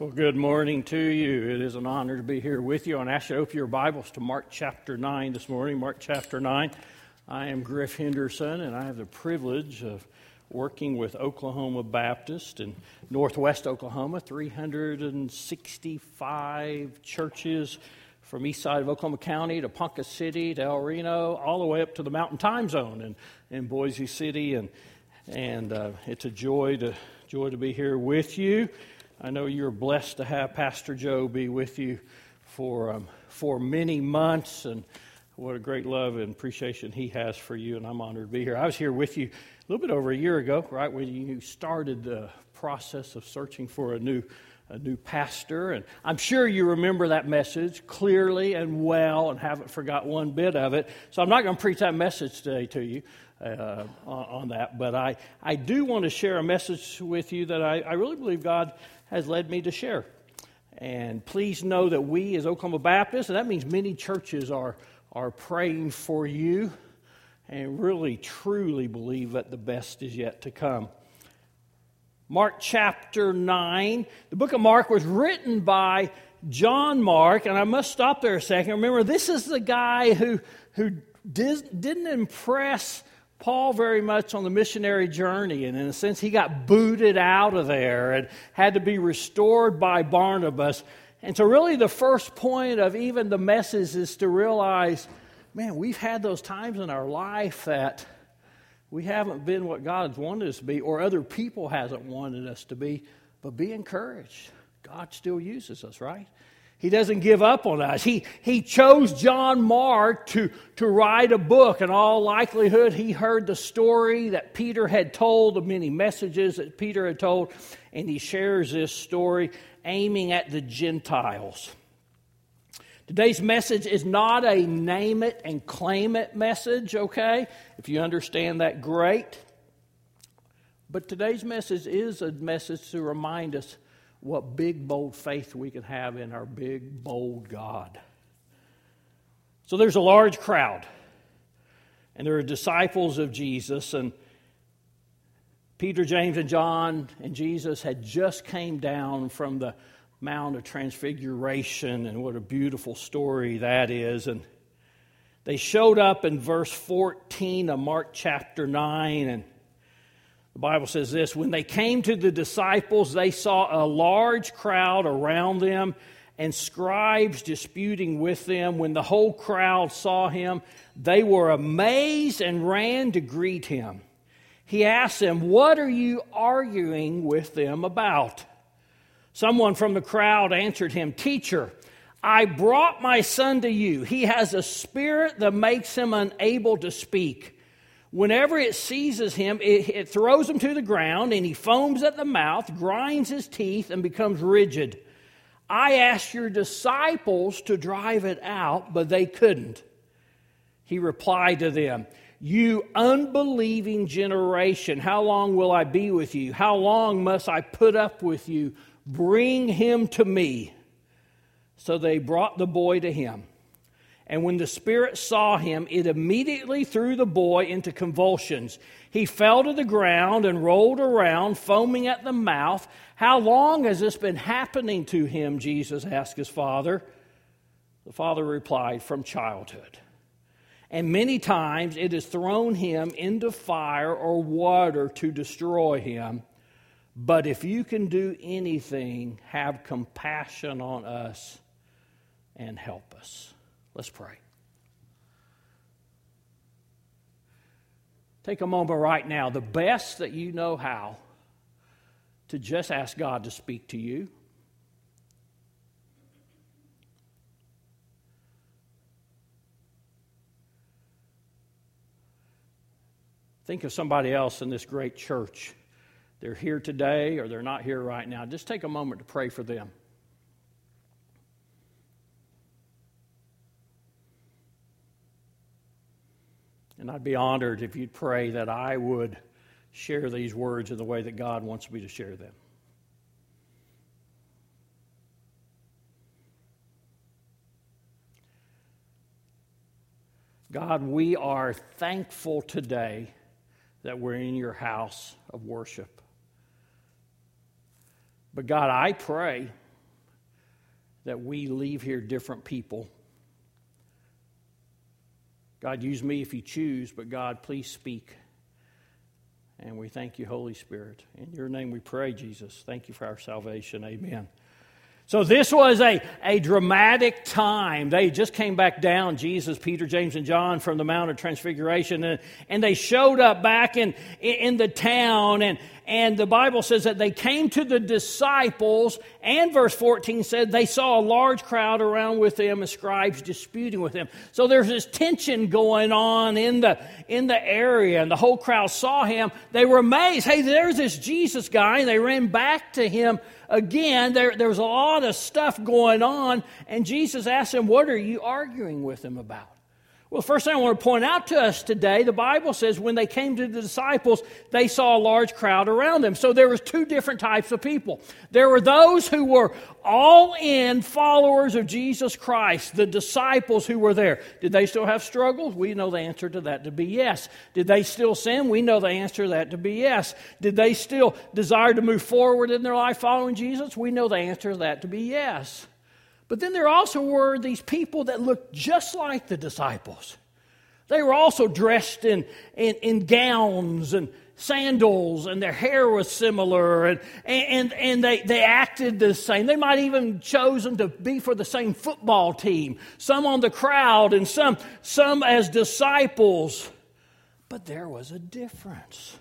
Well, good morning to you. It is an honor to be here with you. And I ask you to open your Bibles to Mark chapter 9 this morning. Mark chapter 9. I am Griff Henderson, and I have the privilege of working with Oklahoma Baptist in northwest Oklahoma, 365 churches from east side of Oklahoma County to Ponca City to El Reno, all the way up to the Mountain Time Zone in, in Boise City. And, and uh, it's a joy to, joy to be here with you. I know you're blessed to have Pastor Joe be with you for, um, for many months, and what a great love and appreciation he has for you, and I'm honored to be here. I was here with you a little bit over a year ago, right when you started the process of searching for a new a new pastor. And I'm sure you remember that message clearly and well and haven't forgot one bit of it. So I'm not going to preach that message today to you uh, on, on, that. But I, I do want to share a message with you that I, I really believe God has led me to share. And please know that we, as Oklahoma Baptists, and that means many churches, are, are praying for you and really truly believe that the best is yet to come. Mark chapter 9. The book of Mark was written by John Mark, and I must stop there a second. Remember, this is the guy who, who did, didn't impress Paul very much on the missionary journey, and in a sense, he got booted out of there and had to be restored by Barnabas. And so, really, the first point of even the message is to realize man, we've had those times in our life that we haven't been what God's wanted us to be, or other people hasn't wanted us to be, but be encouraged. God still uses us, right? He doesn't give up on us. He, he chose John Mark to, to write a book. In all likelihood, he heard the story that Peter had told, the many messages that Peter had told, and he shares this story aiming at the Gentiles. Today's message is not a name it and claim it message, okay? If you understand that, great. But today's message is a message to remind us what big, bold faith we can have in our big, bold God. So there's a large crowd, and there are disciples of Jesus, and Peter, James, and John and Jesus had just came down from the Mount of Transfiguration, and what a beautiful story that is. And they showed up in verse 14 of Mark chapter 9, and the Bible says this When they came to the disciples, they saw a large crowd around them and scribes disputing with them. When the whole crowd saw him, they were amazed and ran to greet him. He asked them, What are you arguing with them about? Someone from the crowd answered him, Teacher, I brought my son to you. He has a spirit that makes him unable to speak. Whenever it seizes him, it, it, throws him to the ground, and he foams at the mouth, grinds his teeth, and becomes rigid. I asked your disciples to drive it out, but they couldn't. He replied to them, You unbelieving generation, how long will I be with you? How long must I put up with you? Bring him to me. So they brought the boy to him. And when the spirit saw him, it immediately threw the boy into convulsions. He fell to the ground and rolled around, foaming at the mouth. How long has this been happening to him? Jesus asked his father. The father replied, From childhood. And many times it has thrown him into fire or water to destroy him. But if you can do anything, have compassion on us and help us. Let's pray. Take a moment right now, the best that you know how, to just ask God to speak to you. Think of somebody else in this great church. They're here today or they're not here right now. Just take a moment to pray for them. And I'd be honored if you'd pray that I would share these words in the way that God wants me to share them. God, we are thankful today that we're in your house of worship. But God, I pray that we leave here different people. God, use me if you choose, but God, please speak. And we thank you, Holy Spirit. In your name we pray, Jesus. Thank you for our salvation. Amen. So this was a, a dramatic time. They just came back down, Jesus, Peter, James, and John, from the Mount of Transfiguration, and, and they showed up back in, in the town. And, and the Bible says that they came to the disciples, and verse 14 said they saw a large crowd around with them and scribes disputing with them. So there's this tension going on in the, in the area, and the whole crowd saw him. They were amazed. Hey, there's this Jesus guy, and they ran back to him again, there, there was a lot of stuff going on, and Jesus asked them, What are you arguing with them about? Well, first thing I want to point out to us today, the Bible says when they came to the disciples, they saw a large crowd around them. So there was two different types of people. There were those who were all in followers of Jesus Christ, the disciples who were there. Did they still have struggles? We know the answer to that to be yes. Did they still sin? We know the answer to that to be yes. Did they still desire to move forward in their life following Jesus? We know the answer to that to be yes. But then there also were these people that looked just like the disciples. They were also dressed in, in, in gowns and sandals, and their hair was similar, and, and, and they, they acted the same. They might even chosen to be for the same football team, some on the crowd, and some, some as disciples. But there was a difference.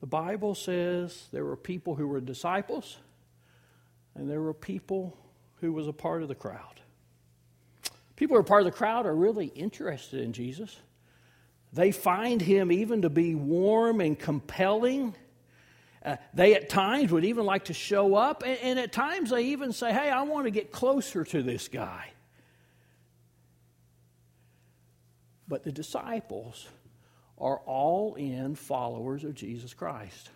The Bible says there were people who were disciples, and there were people who was a part of the crowd. People who are part of the crowd are really interested in Jesus. They find him even to be warm and compelling. Uh, they at times would even like to show up, and, and at times they even say, Hey, I want to get closer to this guy. But the disciples are all in followers of Jesus Christ.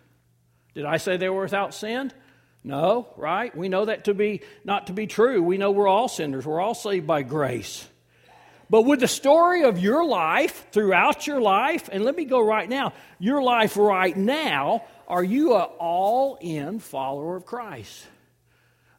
Did I say they were without sin? No, right? We know that to be not to be true. We know we're all sinners. We're all saved by grace. But with the story of your life throughout your life, and let me go right now, your life right now, are you an all in follower of Christ?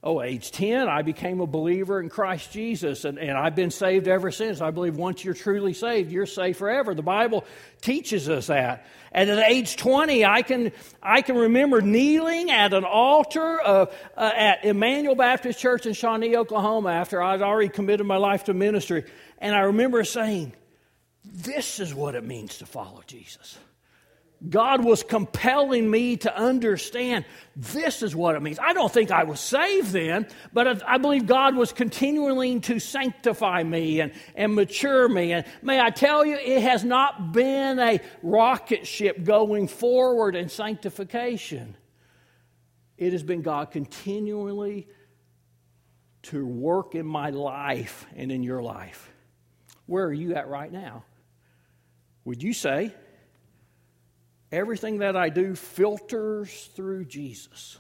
Oh, age 10, I became a believer in Christ Jesus, and, and I've been saved ever since. I believe once you're truly saved, you're saved forever. The Bible teaches us that. And at age 20, I can, I can remember kneeling at an altar of, uh, at Immanuel Baptist Church in Shawnee, Oklahoma, after I'd already committed my life to ministry. And I remember saying, This is what it means to follow Jesus. God was compelling me to understand this is what it means. I don't think I was saved then, but I believe God was continuing to sanctify me and, and mature me. And may I tell you, it has not been a rocket ship going forward in sanctification. It has been God continually to work in my life and in your life. Where are you at right now? Would you say, Everything that I do filters through Jesus.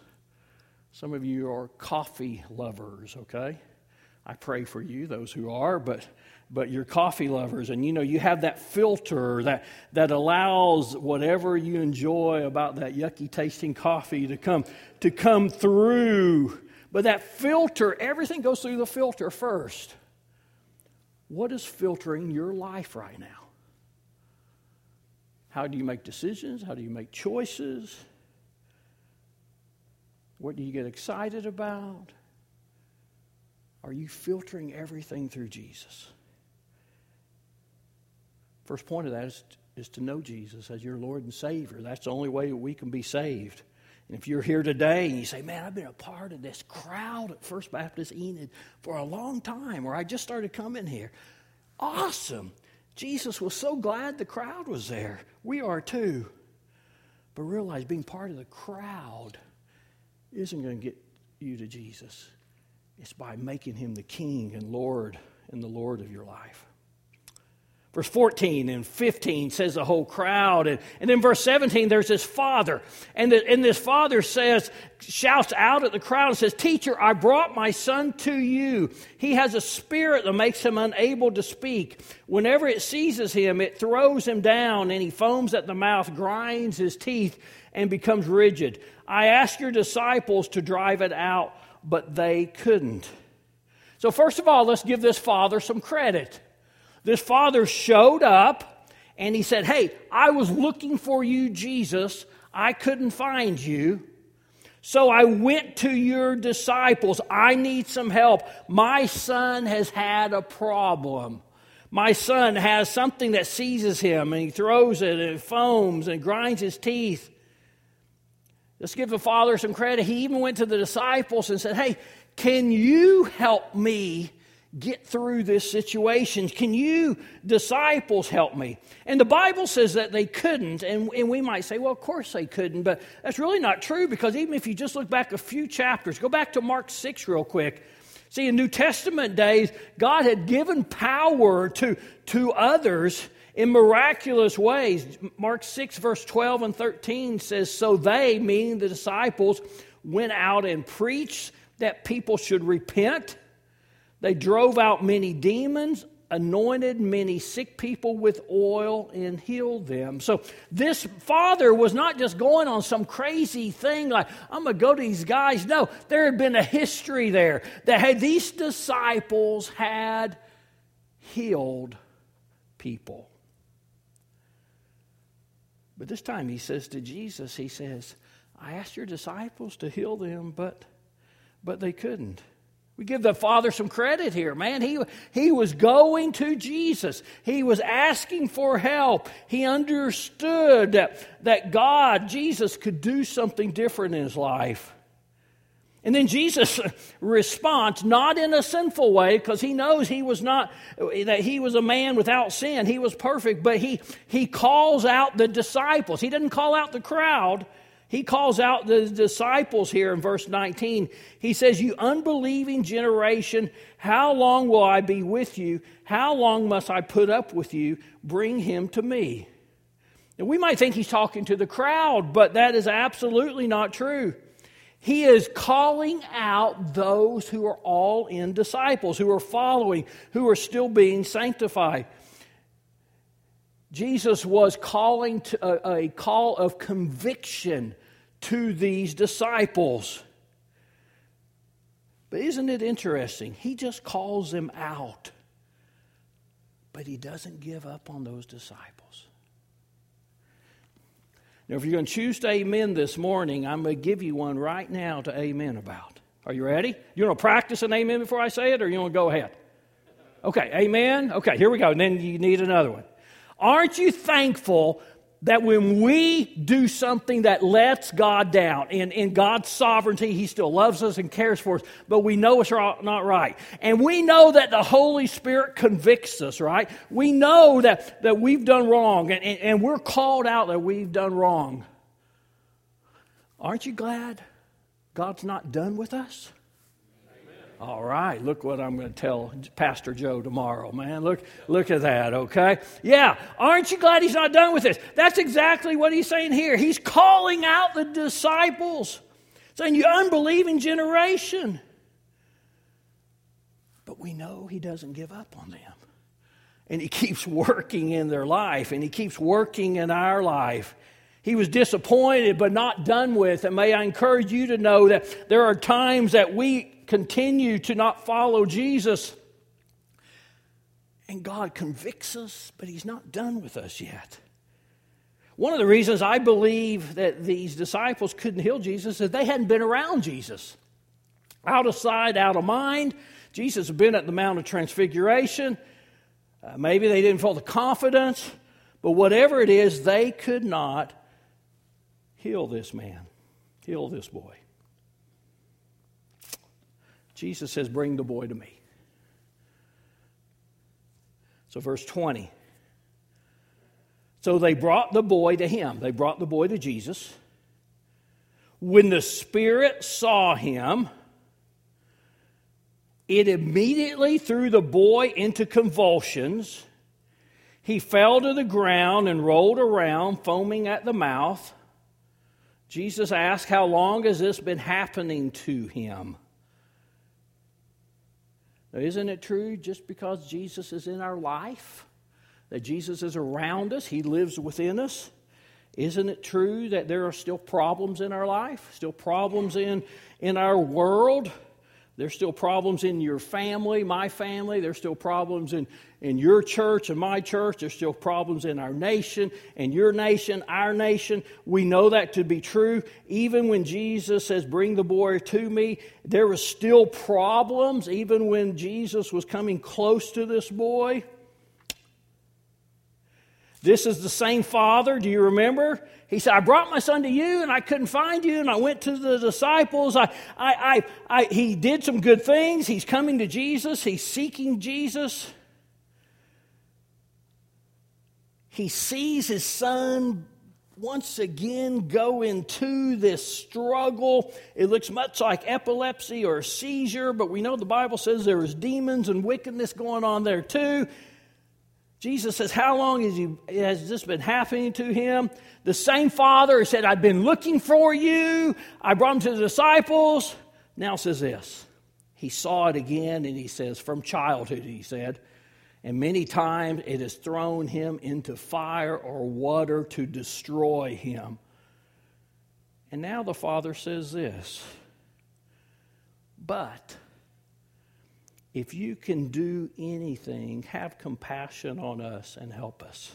Some of you are coffee lovers, okay? I pray for you, those who are, but but you're coffee lovers and you know you have that filter that that allows whatever you enjoy about that yucky tasting coffee to come to come through but that filter everything goes through the filter first what is filtering your life right now how do you make decisions? How do you make choices? What do you get excited about? Are you filtering everything through Jesus? First point of that is, is to know Jesus as your Lord and Savior. That's the only way we can be saved. And if you're here today and you say, Man, I've been a part of this crowd at First Baptist Enid for a long time, or I just started coming here, awesome. Jesus was so glad the crowd was there. We are too. But realize being part of the crowd isn't going to get you to Jesus. It's by making him the king and Lord and the Lord of your life. Verse 14 and 15 says the whole crowd. And, and then verse 17, there's this father. And, the, and this father says, shouts out at the crowd and says, Teacher, I brought my son to you. He has a spirit that makes him unable to speak. Whenever it seizes him, it throws him down, and he foams at the mouth, grinds his teeth, and becomes rigid. I asked your disciples to drive it out, but they couldn't. So, first of all, let's give this father some credit. This father showed up and he said, Hey, I was looking for you, Jesus. I couldn't find you. So I went to your disciples. I need some help. My son has had a problem. My son has something that seizes him and he throws it and it foams and grinds his teeth. Let's give the father some credit. He even went to the disciples and said, Hey, can you help me get through this situation? Can you, disciples, help me? And the Bible says that they couldn't, and, and we might say, well, of course they couldn't, but that's really not true because even if you just look back a few chapters, go back to Mark 6 real quick. See, in New Testament days, God had given power to, to others in miraculous ways. Mark 6, verse 12 and 13 says, So they, meaning the disciples, went out and preached that people should repent. They drove out many demons, anointed many sick people with oil, and healed them. So this father was not just going on some crazy thing like, I'm going to go to these guys. No, there had been a history there that had these disciples had healed people. But this time he says to Jesus, he says, I asked your disciples to heal them, but but they couldn't. We give the Father some credit here, man. He, he was going to Jesus. He was asking for help. He understood that, that God, Jesus, could do something different in his life. And then Jesus responds, not in a sinful way, because he knows he was not, that he was a man without sin. He was perfect, but he, he calls out the disciples. He doesn't call out the crowd. He calls out the disciples here in verse 19. He says, You unbelieving generation, how long will I be with you? How long must I put up with you? Bring him to me. Now, we might think he's talking to the crowd, but that is absolutely not true. He is calling out those who are all in disciples, who are following, who are still being sanctified. Jesus was calling a, a call of conviction to these disciples. But isn't it interesting? He just calls them out, but he doesn't give up on those disciples. Now, if you're going to choose to amen this morning, I'm going to give you one right now to amen about. Are you ready? You want to practice an amen before I say it, or you want to go ahead? Okay, amen. Okay, here we go. And then you need another one. Aren't you thankful that when we do something that lets God down, in, in God's sovereignty, He still loves us and cares for us, but we know it's not right. And we know that the Holy Spirit convicts us, right? We know that, that we've done wrong, and, and, and we're called out that we've done wrong. Aren't you glad God's not done with us? All right, look what I'm going to tell Pastor Joe tomorrow, man. Look, look at that, okay? Yeah, aren't you glad he's not done with this? That's exactly what he's saying here. He's calling out the disciples, saying, You unbelieving generation. But we know he doesn't give up on them. And he keeps working in their life, and he keeps working in our life. He was disappointed, but not done with. And may I encourage you to know that there are times that we continue to not follow Jesus. And God convicts us, but He's not done with us yet. One of the reasons I believe that these disciples couldn't heal Jesus is they hadn't been around Jesus. Out of sight, out of mind. Jesus had been at the Mount of Transfiguration. Uh, maybe they didn't feel the confidence, but whatever it is, they could not heal this man, heal this boy. Jesus says, Bring the boy to me. So, verse 20. So they brought the boy to him. They brought the boy to Jesus. When the Spirit saw him, it immediately threw the boy into convulsions. He fell to the ground and rolled around, foaming at the mouth. Jesus asked, How long has this been happening to him? Isn't it true just because Jesus is in our life, that Jesus is around us, He lives within us? Isn't it true that there are still problems in our life, still problems in, in our world? There's still problems in your family, my family. There's still problems in, in your church and my church. There's still problems in our nation and your nation, our nation. We know that to be true. Even when Jesus says, Bring the boy to me, there was still problems, even when Jesus was coming close to this boy. This is the same father, do you remember? He said, I brought my son to you and I couldn't find you, and I went to the disciples. I, I, I, I, he did some good things. He's coming to Jesus, he's seeking Jesus. He sees his son once again go into this struggle. It looks much like epilepsy or a seizure, but we know the Bible says there was demons and wickedness going on there too. Jesus says, How long has, he, has this been happening to him? The same father said, I've been looking for you. I brought him to the disciples. Now says this. He saw it again and he says, From childhood, he said, and many times it has thrown him into fire or water to destroy him. And now the father says this, But if you can do anything, have compassion on us and help us.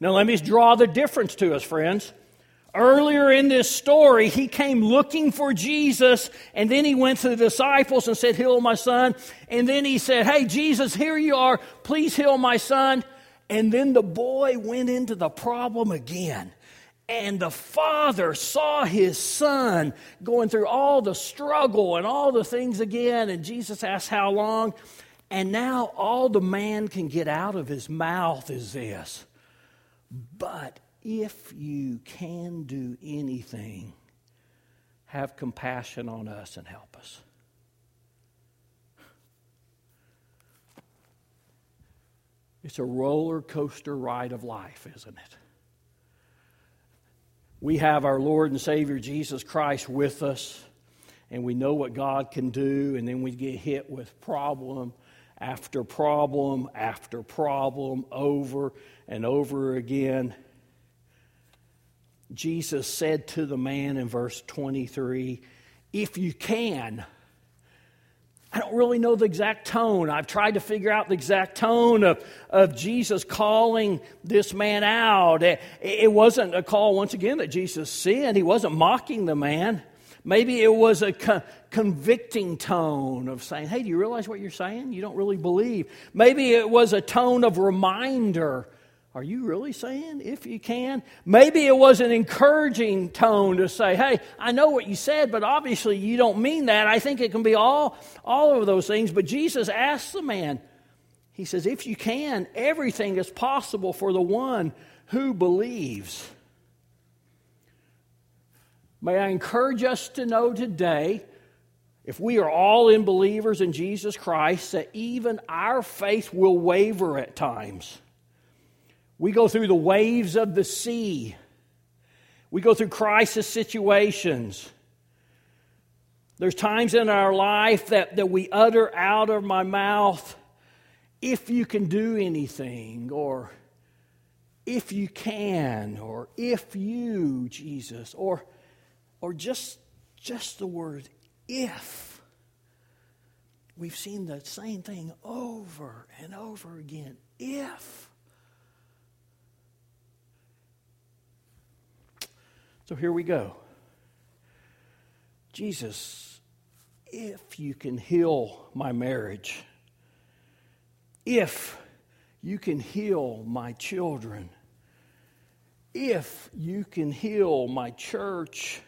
Now, let me draw the difference to us, friends. Earlier in this story, he came looking for Jesus, and then he went to the disciples and said, Heal my son. And then he said, Hey, Jesus, here you are. Please heal my son. And then the boy went into the problem again. And the father saw his son going through all the struggle and all the things again. And Jesus asked, How long? And now all the man can get out of his mouth is this. But if you can do anything, have compassion on us and help us. It's a roller coaster ride of life, isn't it? We have our Lord and Savior Jesus Christ with us, and we know what God can do, and then we get hit with problem after problem after problem over and over again. Jesus said to the man in verse 23, If you can, I don't really know the exact tone. I've tried to figure out the exact tone of, of Jesus calling this man out. It, it wasn't a call, once again, that Jesus sinned. He wasn't mocking the man. Maybe it was a co- convicting tone of saying, Hey, do you realize what you're saying? You don't really believe. Maybe it was a tone of reminder are you really saying if you can? Maybe it was an encouraging tone to say, hey, I know what you said, but obviously you don't mean that. I think it can be all, all of those things. But Jesus asked the man, He says, if you can, everything is possible for the one who believes. May I encourage us to know today, if we are all in believers in Jesus Christ, that even our faith will waver at times. We go through the waves of the sea. We go through crisis situations. There's times in our life that, that we utter out of my mouth, if you can do anything, or if you can, or if you, Jesus, or, or just, just the word if. We've seen the same thing over and over again. If. So here we go. Jesus, if you can heal my marriage, if you can heal my children, if you can heal my church,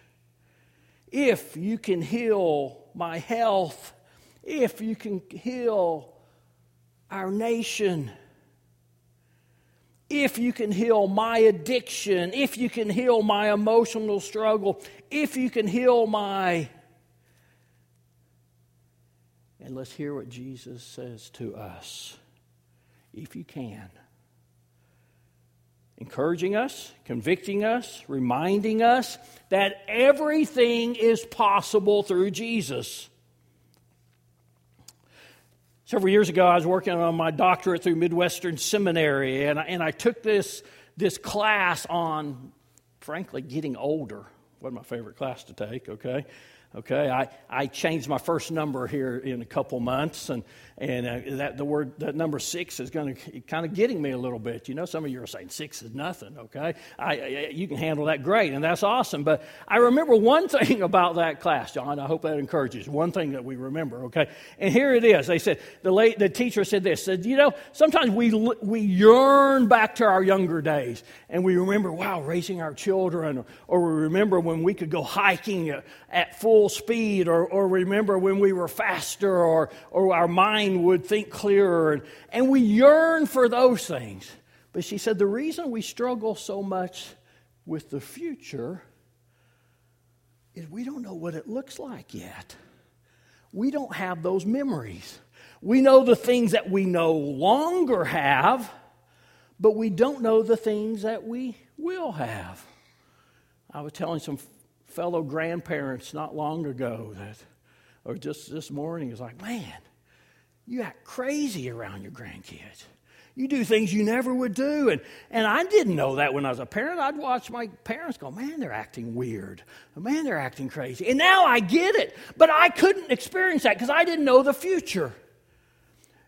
if you can heal my health, if you can heal our nation, if you can heal my addiction, if you can heal my emotional struggle, if you can heal my. And let's hear what Jesus says to us. If you can. Encouraging us, convicting us, reminding us that everything is possible through Jesus. Several years ago, I was working on my doctorate through Midwestern Seminary, and I, and I took this, this class on, frankly, getting older. Wasn't my favorite class to take, okay? Okay, I, I changed my first number here in a couple months, and and uh, that the word that number six is going to kind of getting me a little bit. You know, some of you are saying six is nothing. Okay, I, I, you can handle that great, and that's awesome. But I remember one thing about that class, John. I hope that encourages one thing that we remember. Okay, and here it is. They said the late the teacher said this. Said you know sometimes we we yearn back to our younger days, and we remember wow raising our children, or we remember when we could go hiking at full speed, or or remember when we were faster, or or our mind would think clearer. And, and we yearn for those things. But she said the reason we struggle so much with the future is we don't know what it looks like yet. We don't have those memories. We know the things that we no longer have, but we don't know the things that we will have. I was telling some fellow grandparents not long ago that, or just this morning, is like, man, you act crazy around your grandkids. You do things you never would do. And, and I didn't know that when I was a parent. I'd watch my parents go, man, they're acting weird. Man, they're acting crazy. And now I get it. But I couldn't experience that because I didn't know the future.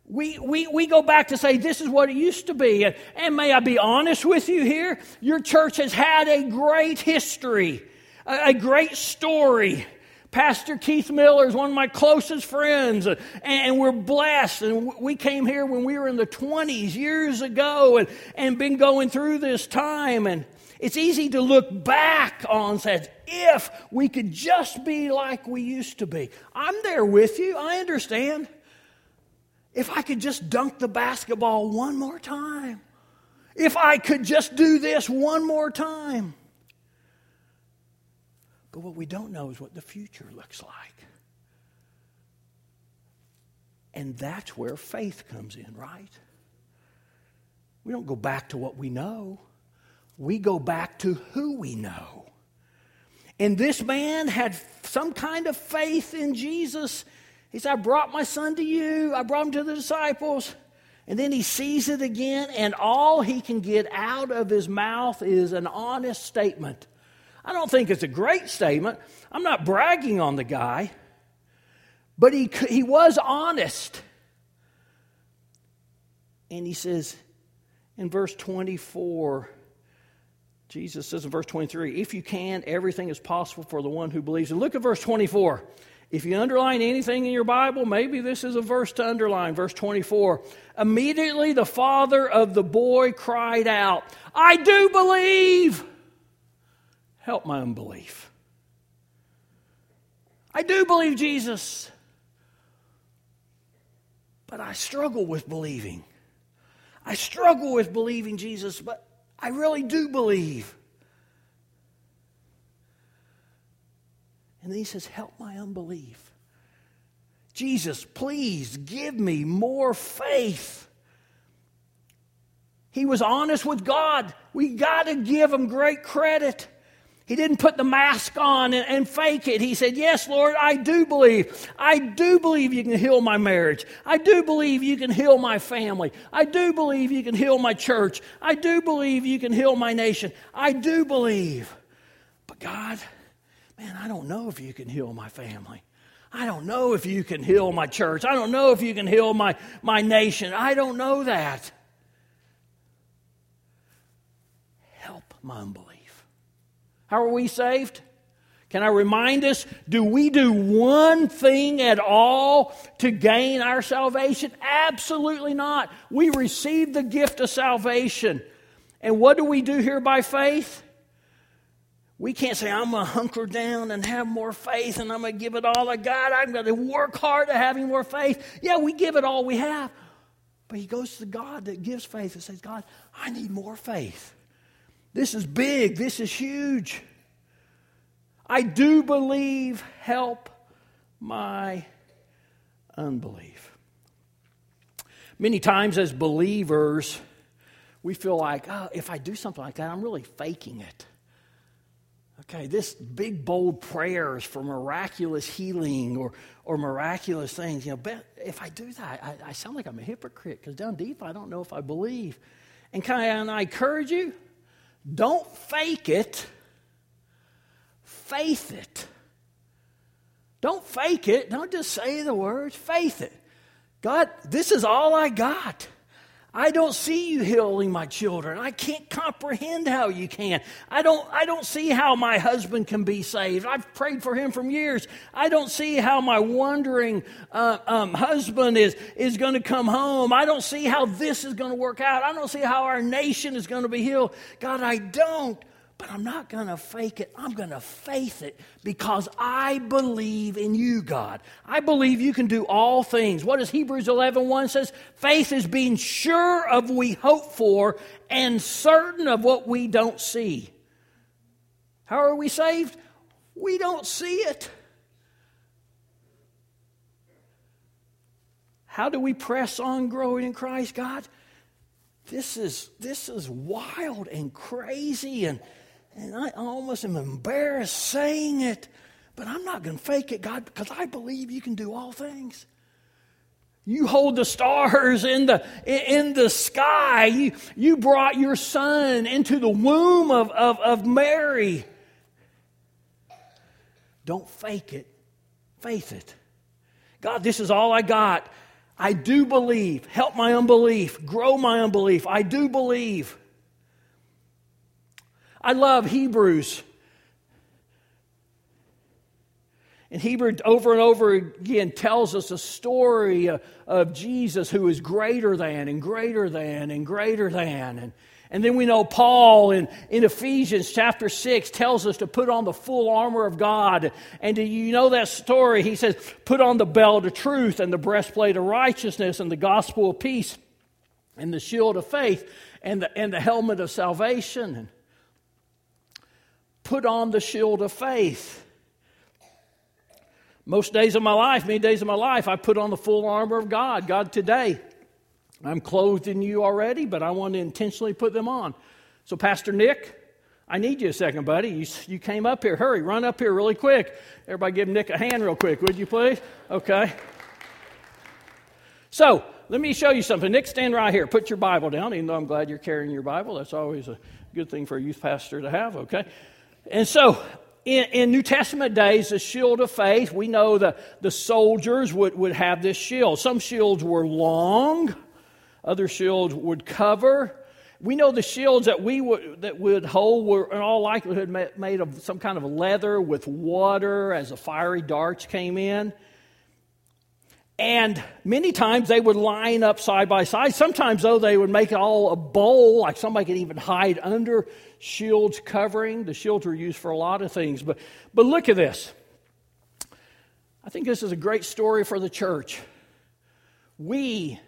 We, we, we go back to say this is what it used to be. And, and may I be honest with you here? Your church has had a great history, a, great story. Pastor Keith Miller is one of my closest friends, uh, and we're blessed. And we came here when we were in the 20s years ago and, and been going through this time. And it's easy to look back on says, if we could just be like we used to be. I'm there with you. I understand. If I could just dunk the basketball one more time. If I could just do this one more time. But what we don't know is what the future looks like. And that's where faith comes in, right? We don't go back to what we know, we go back to who we know. And this man had some kind of faith in Jesus. He said, I brought my son to you, I brought him to the disciples. And then he sees it again, and all he can get out of his mouth is an honest statement I don't think it's a great statement. I'm not bragging on the guy, but he, he was honest. And he says in verse 24, Jesus says in verse 23, if you can, everything is possible for the one who believes. And look at verse 24. If you underline anything in your Bible, maybe this is a verse to underline. Verse 24. Immediately the father of the boy cried out, I do believe. Help my unbelief. I do believe Jesus, but I struggle with believing. I struggle with believing Jesus, but I really do believe. And then he says, Help my unbelief. Jesus, please give me more faith. He was honest with God. We got to give him great credit. He didn't put the mask on and, and, fake it. He said, Yes, Lord, I do believe. I do believe you can heal my marriage. I do believe you can heal my family. I do believe you can heal my church. I do believe you can heal my nation. I do believe. But God, man, I don't know if you can heal my family. I don't know if you can heal my church. I don't know if you can heal my, my nation. I don't know that. Help my unbelief. How are we saved? Can I remind us, do we do one thing at all to gain our salvation? Absolutely not. We receive the gift of salvation. And what do we do here by faith? We can't say, I'm going to hunker down and have more faith and I'm going to give it all to God. I'm going to work hard at having more faith. Yeah, we give it all we have. But he goes to God that gives faith and says, God, I need more faith. This is big. This is huge. I do believe. Help my unbelief. Many times, as believers, we feel like, oh, if I do something like that, I'm really faking it. Okay, this big, bold prayers for miraculous healing or, or miraculous things, you know, if I do that, I, I sound like I'm a hypocrite because down deep, I don't know if I believe. And can I, and I encourage you, don't fake it, faith it. Don't fake it. Don't just say the words. Faith it. God, this is all I got. I don't see you healing my children. I can't comprehend how you can. I don't, I don't see how my husband can be saved. I've prayed for him for years. I don't see how my wandering uh, um, husband is, is going to come home. I don't see how this is going to work out. I don't see how our nation is going to be healed. God, I don't. But I'm not going to fake it. I'm going to faith it because I believe in you, God. I believe you can do all things. What does Hebrews 11 1 says? Faith is being sure of what we hope for and certain of what we don't see. How are we saved? We don't see it. How do we press on growing in Christ, God? This is, this is wild and crazy and and I almost am embarrassed saying it, but I'm not going to fake it, God, because I believe you can do all things. You hold the stars in the, in the sky. You, you brought your son into the womb of, of, of Mary. Don't fake it, faith it. God, this is all I got. I do believe. Help my unbelief. Grow my unbelief. I do believe. I love Hebrews. And Hebrew over and over again tells us a story of Jesus who is greater than and greater than and greater than. And, and then we know Paul in, in Ephesians chapter 6 tells us to put on the full armor of God. And do you know that story? He says, put on the belt of truth and the breastplate of righteousness and the gospel of peace and the shield of faith and the, and the helmet of salvation. And, put on the shield of faith. Most days of my life, many days of my life, I put on the full armor of God. God, today, I'm clothed in you already, but I want to intentionally put them on. So, Pastor Nick, I need you a second, buddy. You, you came up here. Hurry, run up here really quick. Everybody give Nick a hand real quick, would you please? Okay. So, let me show you something. Nick, stand right here. Put your Bible down, even though I'm glad you're carrying your Bible. That's always a good thing for a youth pastor to have, okay? And so, in, in, New Testament days, the shield of faith, we know the, the soldiers would, would have this shield. Some shields were long, other shields would cover. We know the shields that we would, that would hold were in all likelihood made of some kind of leather with water as the fiery darts came in. And many times they would line up side by side. Sometimes, though, they would make it all a bowl, like somebody could even hide under shields covering. The shields were used for a lot of things. But, but look at this. I think this is a great story for the church. We,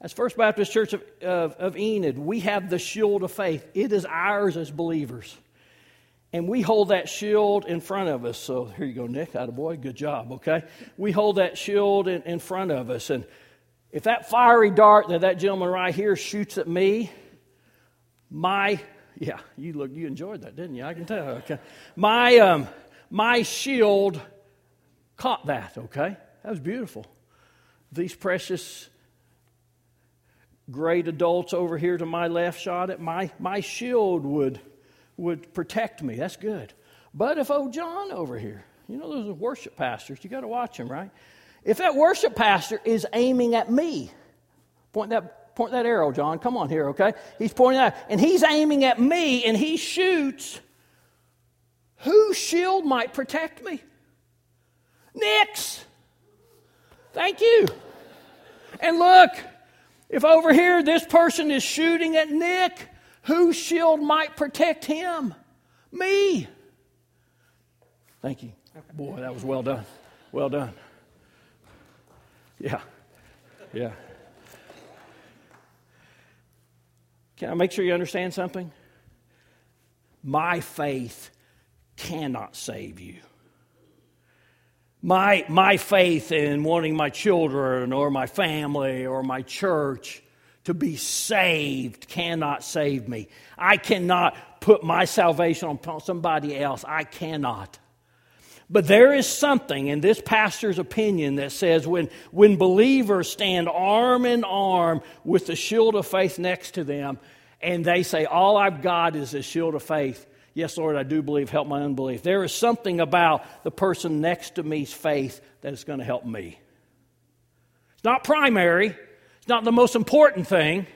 as First Baptist Church of, of, of Enid, we have the shield of faith. It is ours as believers. And we hold that shield in front of us. So here you go, Nick. boy, good job, okay? We hold that shield in, in front of us. And if that fiery dart that that gentleman right here shoots at me, my yeah, you look you enjoyed that, didn't you? I can tell. Okay. My um my shield caught that, okay? That was beautiful. These precious great adults over here to my left shot at my my shield would would protect me. That's good. But if old John over here, you know those are worship pastors, you got to watch him, right? If that worship pastor is aiming at me, point that point that arrow, John. Come on here, okay? He's pointing out, and he's aiming at me, and he shoots. Whose shield might protect me? Nick's. Thank you. And look, if over here this person is shooting at Nick, whose shield might protect him? Me. Thank you. Boy, that was well done. Well done. Yeah. Yeah. Can I make sure you understand something? My faith cannot save you. My, my faith in wanting my children or my family or my church to be saved cannot save me. I cannot put my salvation on somebody else. I cannot. But there is something in this pastor's opinion that says when, when believers stand arm in arm with the shield of faith next to them, and they say, All I've got is a shield of faith, Yes, Lord, I do believe, help my unbelief. There is something about the person next to me's faith that is going to help me. It's not primary, it's not the most important thing.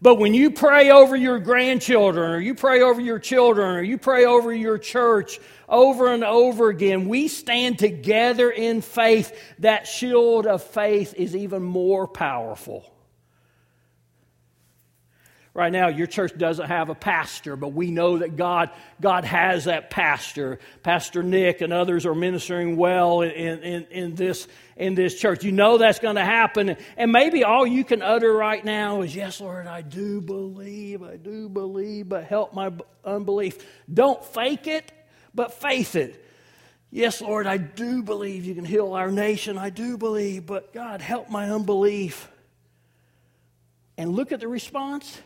But when you pray over your grandchildren, or you pray over your children, or you pray over your church over and over again, we stand together in faith. That shield of faith is even more powerful. Right now, your church doesn't have a pastor, but we know that God, God has that pastor. Pastor Nick and others are ministering well in, in, in, this, in this church. You know that's going to happen. And maybe all you can utter right now is, Yes, Lord, I do believe, I do believe, but help my unbelief. Don't fake it, but faith it. Yes, Lord, I do believe you can heal our nation. I do believe, but God, help my unbelief. And look at the response.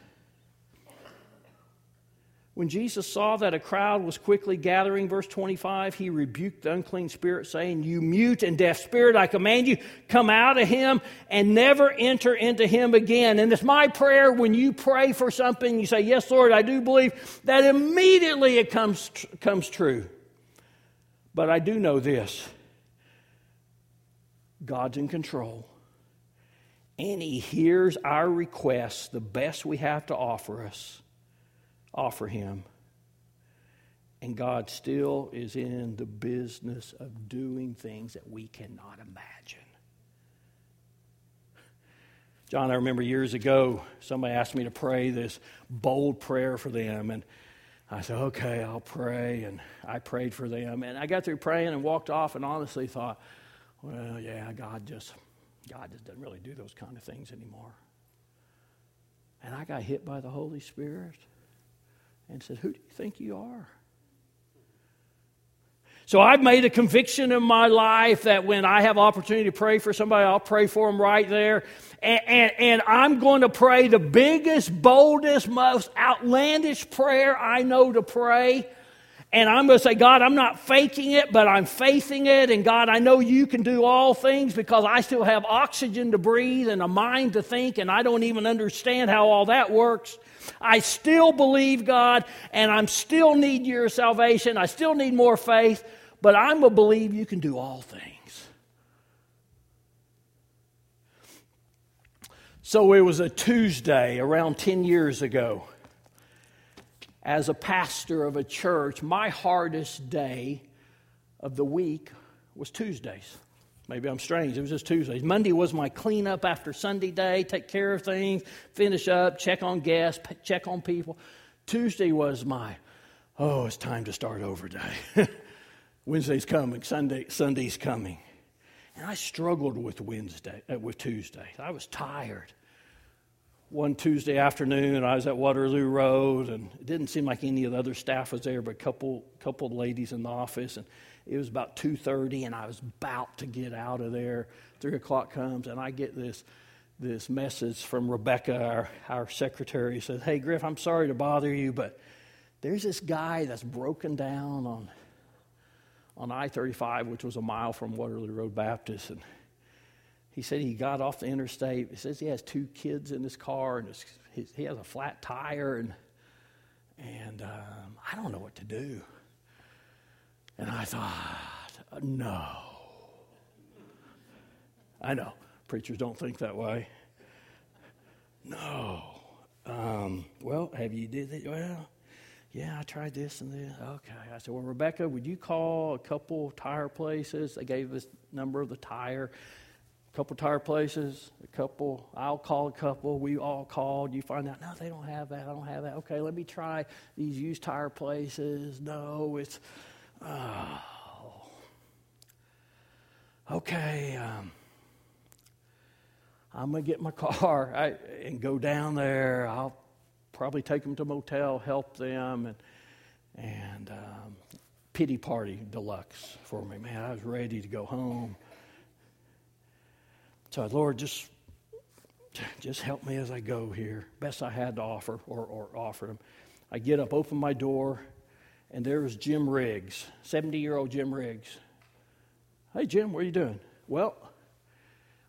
When Jesus saw that a crowd was quickly gathering, verse 25, he rebuked the unclean spirit, saying, You mute and deaf spirit, I command you, come out of him and never enter into him again. And it's my prayer when you pray for something, you say, Yes, Lord, I do believe, that immediately it comes, comes true. But I do know this God's in control. And he hears our requests, the best we have to offer us offer Him. And God still is in the business of doing things that we cannot imagine. John, I remember years ago, somebody asked me to pray this bold prayer for them. And I said, okay, I'll pray. And I prayed for them. And I got through praying and walked off and honestly thought, well, yeah, God just, God just doesn't really do those kind of things anymore. And I got hit by the Holy Spirit and said, Who do you think you are? So I've made a conviction in my life that when I have opportunity to pray for somebody, I'll pray for them right there. And, and, and, I'm going to pray the biggest, boldest, most outlandish prayer I know to pray. And I'm going to say, God, I'm not faking it, but I'm faithing it. And God, I know you can do all things because I still have oxygen to breathe and a mind to think, and I don't even understand how all that works. I still believe God, and I still need your salvation. I still need more faith, but I'm to believe you can do all things. So it was a Tuesday around 10 years ago. As a pastor of a church, my hardest day of the week was Tuesdays. Maybe I'm strange. It was just Tuesdays. Monday was my cleanup after Sunday day, take care of things, finish up, check on guests, check on people. Tuesday was my, oh, it's time to start over day. Wednesday's coming, Sunday, Sunday's coming. And I struggled with Wednesday, uh, with Tuesday. I was tired. One Tuesday afternoon, I was at Waterloo Road, and it didn't seem like any of the other staff was there, but a couple, couple ladies in the office. And it was about 2.30 and i was about to get out of there. 3 o'clock comes and i get this this message from rebecca our, our secretary says hey griff i'm sorry to bother you but there's this guy that's broken down on on i-35 which was a mile from waterloo road baptist and he said he got off the interstate. He says he has two kids in his car and his, his, he has a flat tire and and um, i don't know what to do and I thought, no. I know, preachers don't think that way. No. Um, well, have you did it? Well, yeah, I tried this and this. Okay. I said, well, Rebecca, would you call a couple tire places? They gave us number of the tire. A couple tire places, a couple, I'll call a couple, we all called. You find out, no, they don't have that, I don't have that. Okay, let me try these used tire places. No, it's, Oh. Okay. Um, I'm going to get my car I, and go down there. I'll probably take them to motel, help them, and, and um, pity party deluxe for me. Man, I was ready to go home. So, Lord, just just help me as I go here. Best I had to offer or, or offer them. I get up, open my door, and there was Jim Riggs, 70 year old Jim Riggs. Hey, Jim, what are you doing? Well,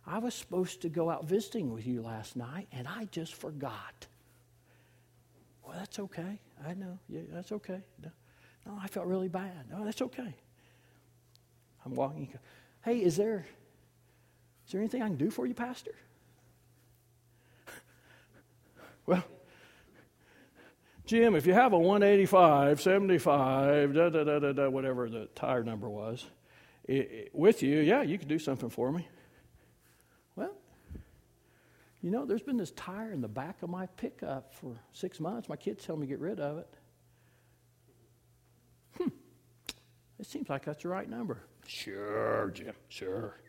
I was supposed to go out visiting with you last night, and I just forgot. Well, that's okay. I know. Yeah, that's okay. No. Oh, I felt really bad. Oh, that's okay. I'm walking. Hey, is there is there anything I can do for you, Pastor? well, Jim, if you have a 185, 75, da, da, da, da, da, whatever the tire number was, it, it, with you, yeah, you could do something for me. Well, you know, there's been this tire in the back of my pickup for six months. My kids tell me to get rid of it. Hmm. It seems like that's the right number. Sure, Jim, sure.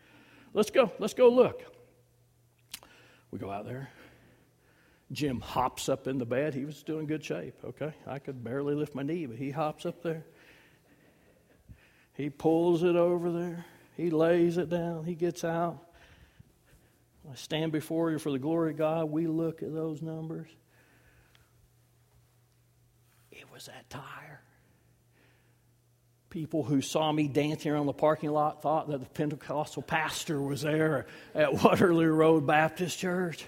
Let's go. Let's go look. We go out there. Jim hops up in the bed. He was still in good shape, okay? I could barely lift my knee, but he hops up there. He pulls it over there. He lays it down. He gets out. I stand before you for the glory of God. We look at those numbers. It was that tire. People who saw me dancing around the parking lot thought that the Pentecostal pastor was there at Waterloo Road Baptist Church.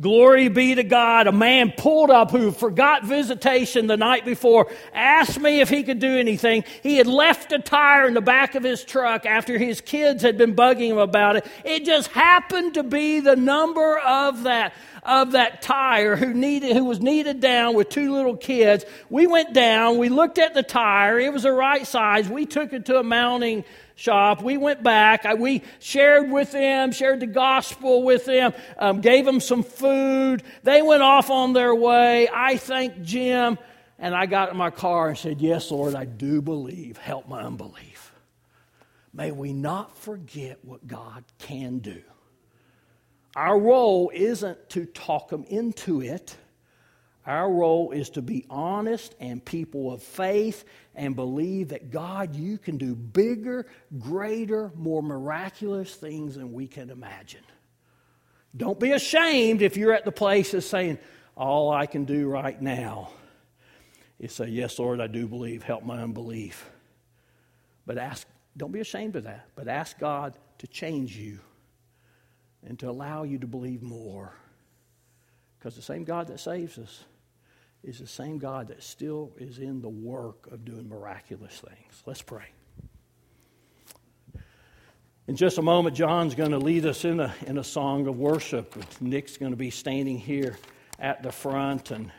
Glory be to God. A man pulled up who forgot visitation the night before, asked me if he could do anything. He had left a tire in the back of his truck after his kids had been bugging him about it. It just happened to be the number of that, of that tire who needed, who was needed down with two little kids. We went down, we looked at the tire. It was the right size. We took it to a mounting shop. We went back. We shared with them, shared the gospel with them, um, gave them some food. They went off on their way. I thanked Jim, and I got in my car and said, Yes, Lord, I do believe. Help my unbelief. May we not forget what God can do. Our role isn't to talk them into it. Our role is to be honest and people of faith and believe that God, you can do bigger, greater, more miraculous things than we can imagine. Don't be ashamed if you're at the place of saying, All I can do right now is say, Yes, Lord, I do believe. Help my unbelief. But ask, don't be ashamed of that, but ask God to change you and to allow you to believe more. Because the same God that saves us is the same God that still is in the work of doing miraculous things. Let's pray. In just a moment, John's going to lead us in a, in a song of worship. Nick's going to be standing here at the front. And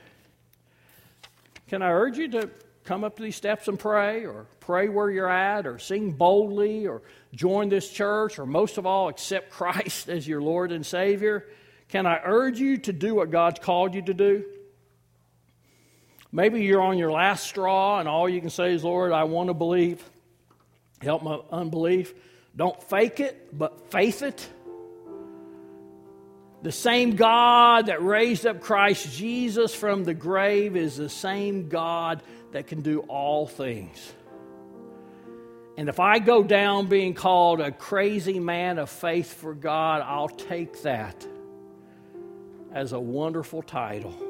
can I urge you to come up to these steps and pray, or pray where you're at, or sing boldly, or join this church, or most of all, accept Christ as your Lord and Savior? Can I urge you to do what God's called you to do? Maybe you're on your last straw and all you can say is, Lord, I want to believe. Help my unbelief. Don't fake it, but faith it. The same God that raised up Christ Jesus from the grave is the same God that can do all things. And if I go down being called a crazy man of faith for God, I'll take that as a wonderful title.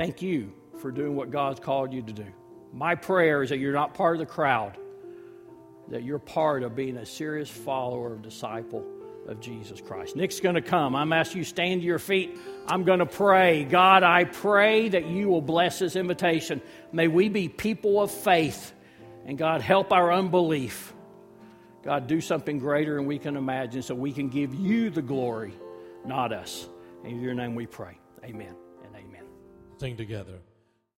Thank you for doing what God's called you to do. My prayer is that you're not part of the crowd, that you're part of being a serious follower, disciple of Jesus Christ. Nick's going to come. I'm asking you stand to your feet. I'm going to pray. God, I pray that you will bless this invitation. May we be people of faith. And God, help our unbelief. God, do something greater than we can imagine so we can give you the glory, not us. In your name we pray. Amen sing together.